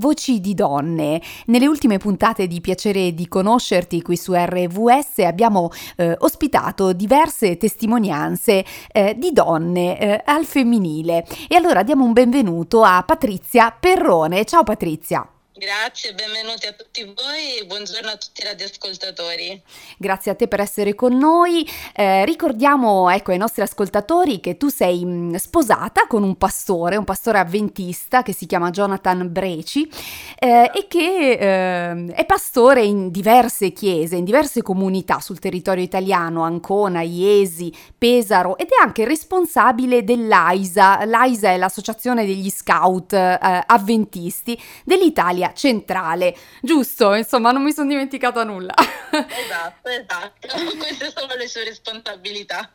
Voci di donne. Nelle ultime puntate di Piacere di conoscerti qui su RVS abbiamo eh, ospitato diverse testimonianze eh, di donne eh, al femminile e allora diamo un benvenuto a Patrizia Perrone. Ciao Patrizia. Grazie, benvenuti a tutti voi e buongiorno a tutti i radioascoltatori. Grazie a te per essere con noi. Eh, ricordiamo ecco, ai nostri ascoltatori che tu sei mh, mm, sposata con un pastore, un pastore avventista che si chiama Jonathan Breci eh, e che eh, è pastore in diverse chiese, in diverse comunità sul territorio italiano, Ancona, Iesi, Pesaro ed è anche responsabile dell'AISA. L'AISA è l'associazione degli scout eh, avventisti dell'Italia centrale, giusto? Insomma, non mi sono dimenticata nulla. Esatto, esatto, queste sono le sue responsabilità.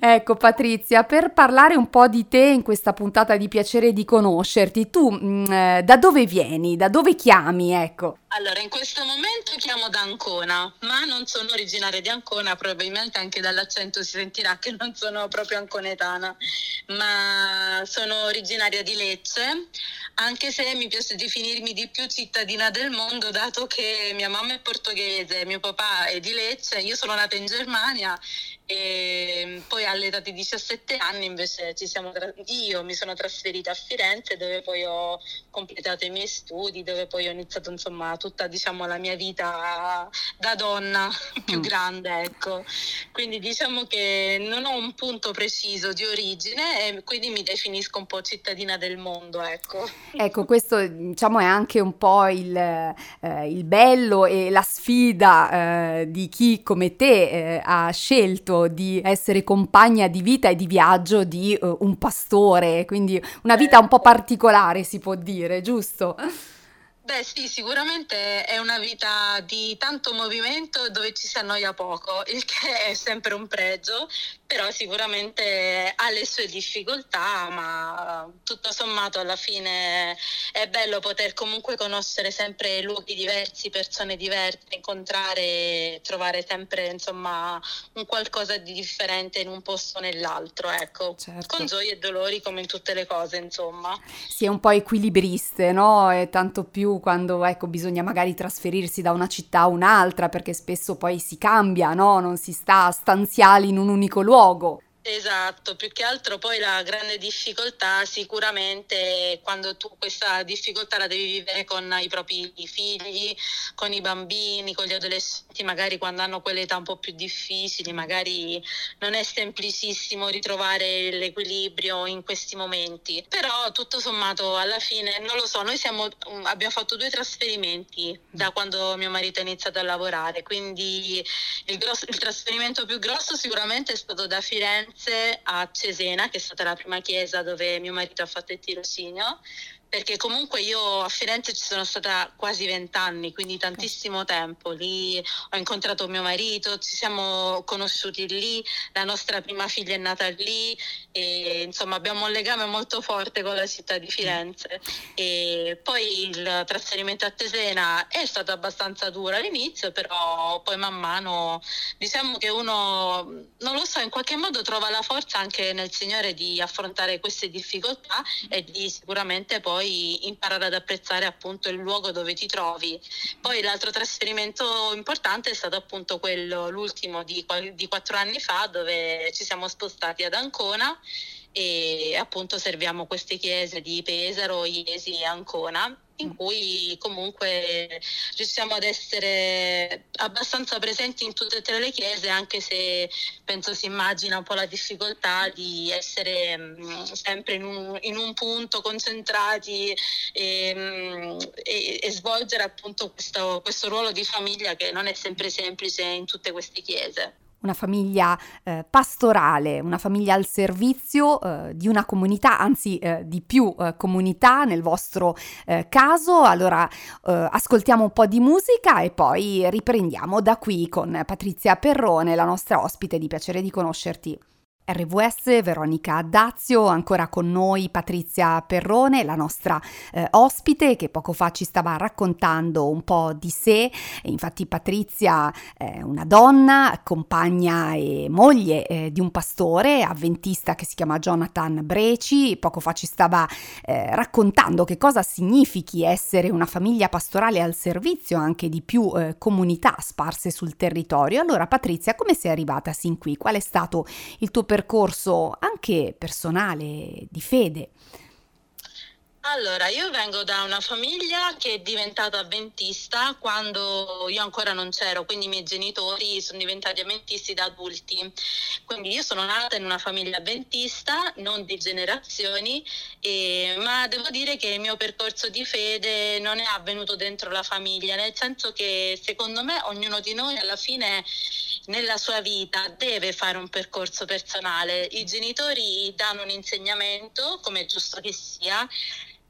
ecco Patrizia, per parlare un po' di te in questa puntata di piacere di conoscerti, tu mh, mm, eh, da dove vieni, da dove chiami, ecco? Allora, in questo momento chiamo da Ancona, ma non sono originaria di Ancona, probabilmente anche dall'accento si sentirà che non sono proprio anconetana, ma sono originaria di Lecce, anche se mi piace definirmi di più cittadina del mondo, dato che mia mamma è portoghese, mio papà è di Lecce, io sono nata in Germania e poi all'età di 17 anni invece tra- io mi sono trasferita a Firenze dove poi ho completato i miei studi, dove poi ho iniziato insomma tutta diciamo la mia vita da donna più mm. grande, ecco. Quindi diciamo che non ho un punto preciso di origine e quindi mi definisco un po' cittadina del mondo, ecco. Ecco, questo diciamo è anche un po' il, eh, il bello e la sfida eh, di chi come te eh, ha scelto di essere compagna di vita e di viaggio di uh, un pastore, quindi una vita un po' particolare si può dire, giusto? Beh sì, sicuramente è una vita di tanto movimento dove ci si annoia poco, il che è sempre un pregio, però sicuramente ha le sue difficoltà, ma tutto sommato alla fine è bello poter comunque conoscere sempre luoghi diversi, persone diverse, incontrare, trovare sempre insomma un qualcosa di differente in un posto o nell'altro, ecco, certo. con gioie e dolori come in tutte le cose insomma. Si è un po' equilibriste, no? E tanto più quando ecco, bisogna magari trasferirsi da una città a un'altra perché spesso poi si cambia, no? non si sta stanziali in un unico luogo. Esatto, più che altro poi la grande difficoltà sicuramente quando tu questa difficoltà la devi vivere con i propri figli, con i bambini, con gli adolescenti, magari quando hanno quell'età un po' più difficili, magari non è semplicissimo ritrovare l'equilibrio in questi momenti. Però tutto sommato alla fine, non lo so, noi siamo, abbiamo fatto due trasferimenti da quando mio marito ha iniziato a lavorare, quindi il, grosso, il trasferimento più grosso sicuramente è stato da Firenze Firenze a Cesena, che è stata la prima chiesa dove mio marito ha fatto il tirocinio, perché comunque io a Firenze ci sono stata quasi vent'anni, quindi tantissimo tempo. Lì ho incontrato mio marito, ci siamo conosciuti lì, la nostra prima figlia è nata lì e insomma abbiamo un legame molto forte con la città di Firenze. E poi il trasferimento a Tesena è stato abbastanza duro all'inizio, però poi man mano diciamo che uno, non lo so, in qualche modo trova la forza anche nel Signore di affrontare queste difficoltà e di sicuramente poi poi imparare ad apprezzare appunto il luogo dove ti trovi. Poi l'altro trasferimento importante è stato appunto quello, l'ultimo di, di quattro anni fa, dove ci siamo spostati ad Ancona e appunto serviamo queste chiese di Pesaro, Iesi e Ancona in cui comunque riusciamo ad essere abbastanza presenti in tutte e tre le chiese, anche se penso si immagina un po' la difficoltà di essere mh, mm, sempre in un, in un, punto concentrati e, mh, mm, e, e svolgere appunto questo, questo ruolo di famiglia che non è sempre semplice in tutte queste chiese una famiglia eh, pastorale, una famiglia al servizio eh, di una comunità, anzi eh, di più eh, comunità nel vostro eh, caso. Allora eh, ascoltiamo un po' di musica e poi riprendiamo da qui con Patrizia Perrone, la nostra ospite di piacere di conoscerti. RVS, Veronica Dazio, ancora con noi Patrizia Perrone, la nostra eh, ospite che poco fa ci stava raccontando un po' di sé. Infatti Patrizia è una donna, compagna e moglie eh, di un pastore avventista che si chiama Jonathan Breci. Poco fa ci stava eh, raccontando che cosa significhi essere una famiglia pastorale al servizio anche di più eh, comunità sparse sul territorio. Allora Patrizia, come sei arrivata sin qui? Qual è stato il tuo percorso? Percorso anche personale di fede? Allora, io vengo da una famiglia che è diventata avventista quando io ancora non c'ero, quindi i miei genitori sono diventati avventisti da adulti. Quindi io sono nata in una famiglia avventista, non di generazioni, eh, ma devo dire che il mio percorso di fede non è avvenuto dentro la famiglia, nel senso che secondo me ognuno di noi alla fine nella sua vita deve fare un percorso personale. I genitori danno un insegnamento, come è giusto che sia,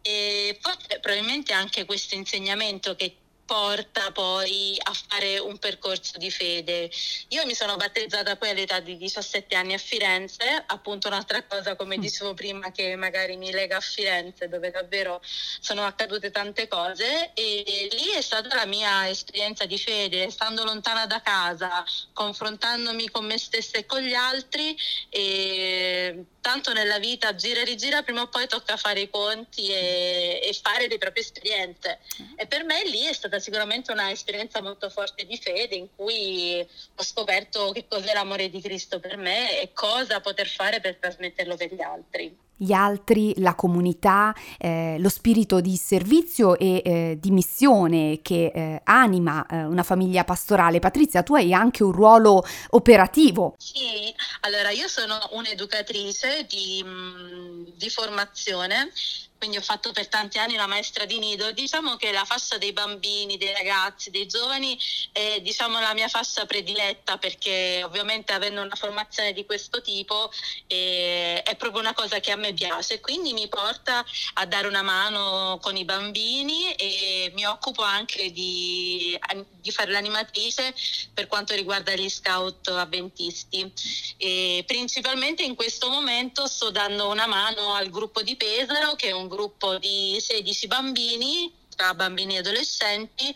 e forse probabilmente anche questo insegnamento che porta poi a fare un percorso di fede. Io mi sono battezzata poi all'età di 17 anni a Firenze, appunto un'altra cosa come mm. dicevo prima che magari mi lega a Firenze dove davvero sono accadute tante cose e lì è stata la mia esperienza di fede, stando lontana da casa, confrontandomi con me stessa e con gli altri e tanto nella vita gira e rigira prima o poi tocca fare i conti e, e fare le proprie esperienze mm. e per me lì è stata stata sicuramente un'esperienza molto forte di fede in cui ho scoperto che cos'è l'amore di Cristo per me e cosa poter fare per trasmetterlo per gli altri gli altri, la comunità, eh, lo spirito di servizio e eh, di missione che eh, anima eh, una famiglia pastorale. Patrizia, tu hai anche un ruolo operativo. Sì, allora io sono un'educatrice di, mm, di formazione quindi ho fatto per tanti anni la maestra di nido, diciamo che la fascia dei bambini, dei ragazzi, dei giovani è diciamo, la mia fascia prediletta perché ovviamente avendo una formazione di questo tipo eh, è proprio una cosa che a me piace, quindi mi porta a dare una mano con i bambini e mi occupo anche di, di fare l'animatrice per quanto riguarda gli scout avventisti. E principalmente in questo momento sto dando una mano al gruppo di Pesaro che è un gruppo di 16 bambini tra bambini e adolescenti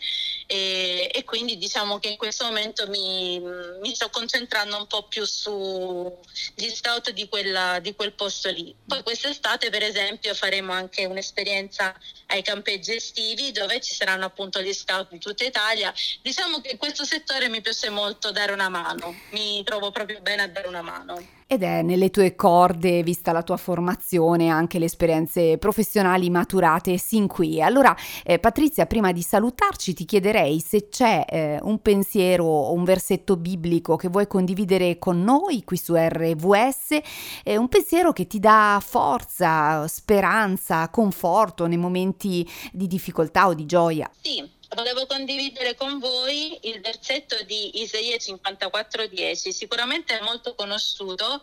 e, e, quindi diciamo che in questo momento mi, mi, sto concentrando un po' più sugli scout di, quella, di quel posto lì. Poi quest'estate per esempio faremo anche un'esperienza ai campeggi estivi dove ci saranno appunto gli scout di tutta Italia. Diciamo che in questo settore mi piace molto dare una mano, mi trovo proprio bene a dare una mano. Ed è nelle tue corde, vista la tua formazione, anche le esperienze professionali maturate sin qui. Allora, eh, Patrizia, prima di salutarci, ti chiederei se c'è eh, un pensiero o un versetto biblico che vuoi condividere con noi qui su RVS, eh, un pensiero che ti dà forza, speranza, conforto nei momenti di difficoltà o di gioia. Sì volevo condividere con voi il versetto di Isaia 54:10, sicuramente è molto conosciuto,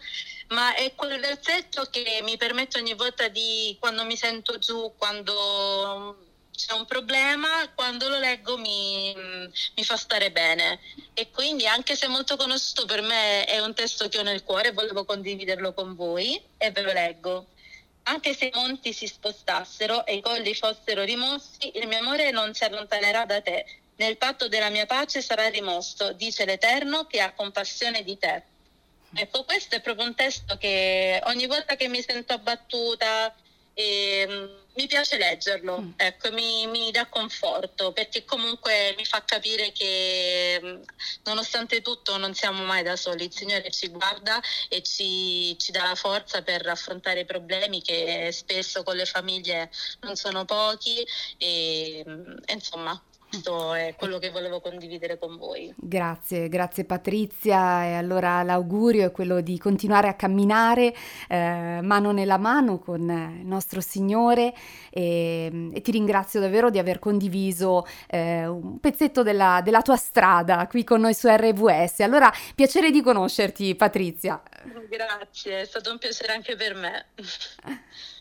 ma è quel versetto che mi permette ogni volta di, quando mi sento giù, quando c'è un problema, quando lo leggo mi, mi, fa stare bene. E quindi, anche se molto conosciuto, per me è un testo che ho nel cuore, volevo condividerlo con voi e ve lo leggo. Anche se i monti si spostassero e i colli fossero rimossi, il mio amore non si allontanerà da te. Nel patto della mia pace sarà rimosso, dice l'Eterno che ha compassione di te. Ecco, questo è proprio un testo che ogni volta che mi sento abbattuta, eh, mi piace leggerlo, mm. ecco, mi, mi, dà conforto perché comunque mi fa capire che mm, nonostante tutto non siamo mai da soli, il Signore ci guarda e ci, ci dà la forza per affrontare i problemi che spesso con le famiglie non sono pochi e, mm, e insomma questo è quello che volevo condividere con voi. Grazie, grazie Patrizia e allora l'augurio è quello di continuare a camminare eh, mano nella mano con il nostro Signore e, e, ti ringrazio davvero di aver condiviso eh, un pezzetto della, della tua strada qui con noi su RVS. Allora, piacere di conoscerti Patrizia. Grazie, è stato un piacere anche per me.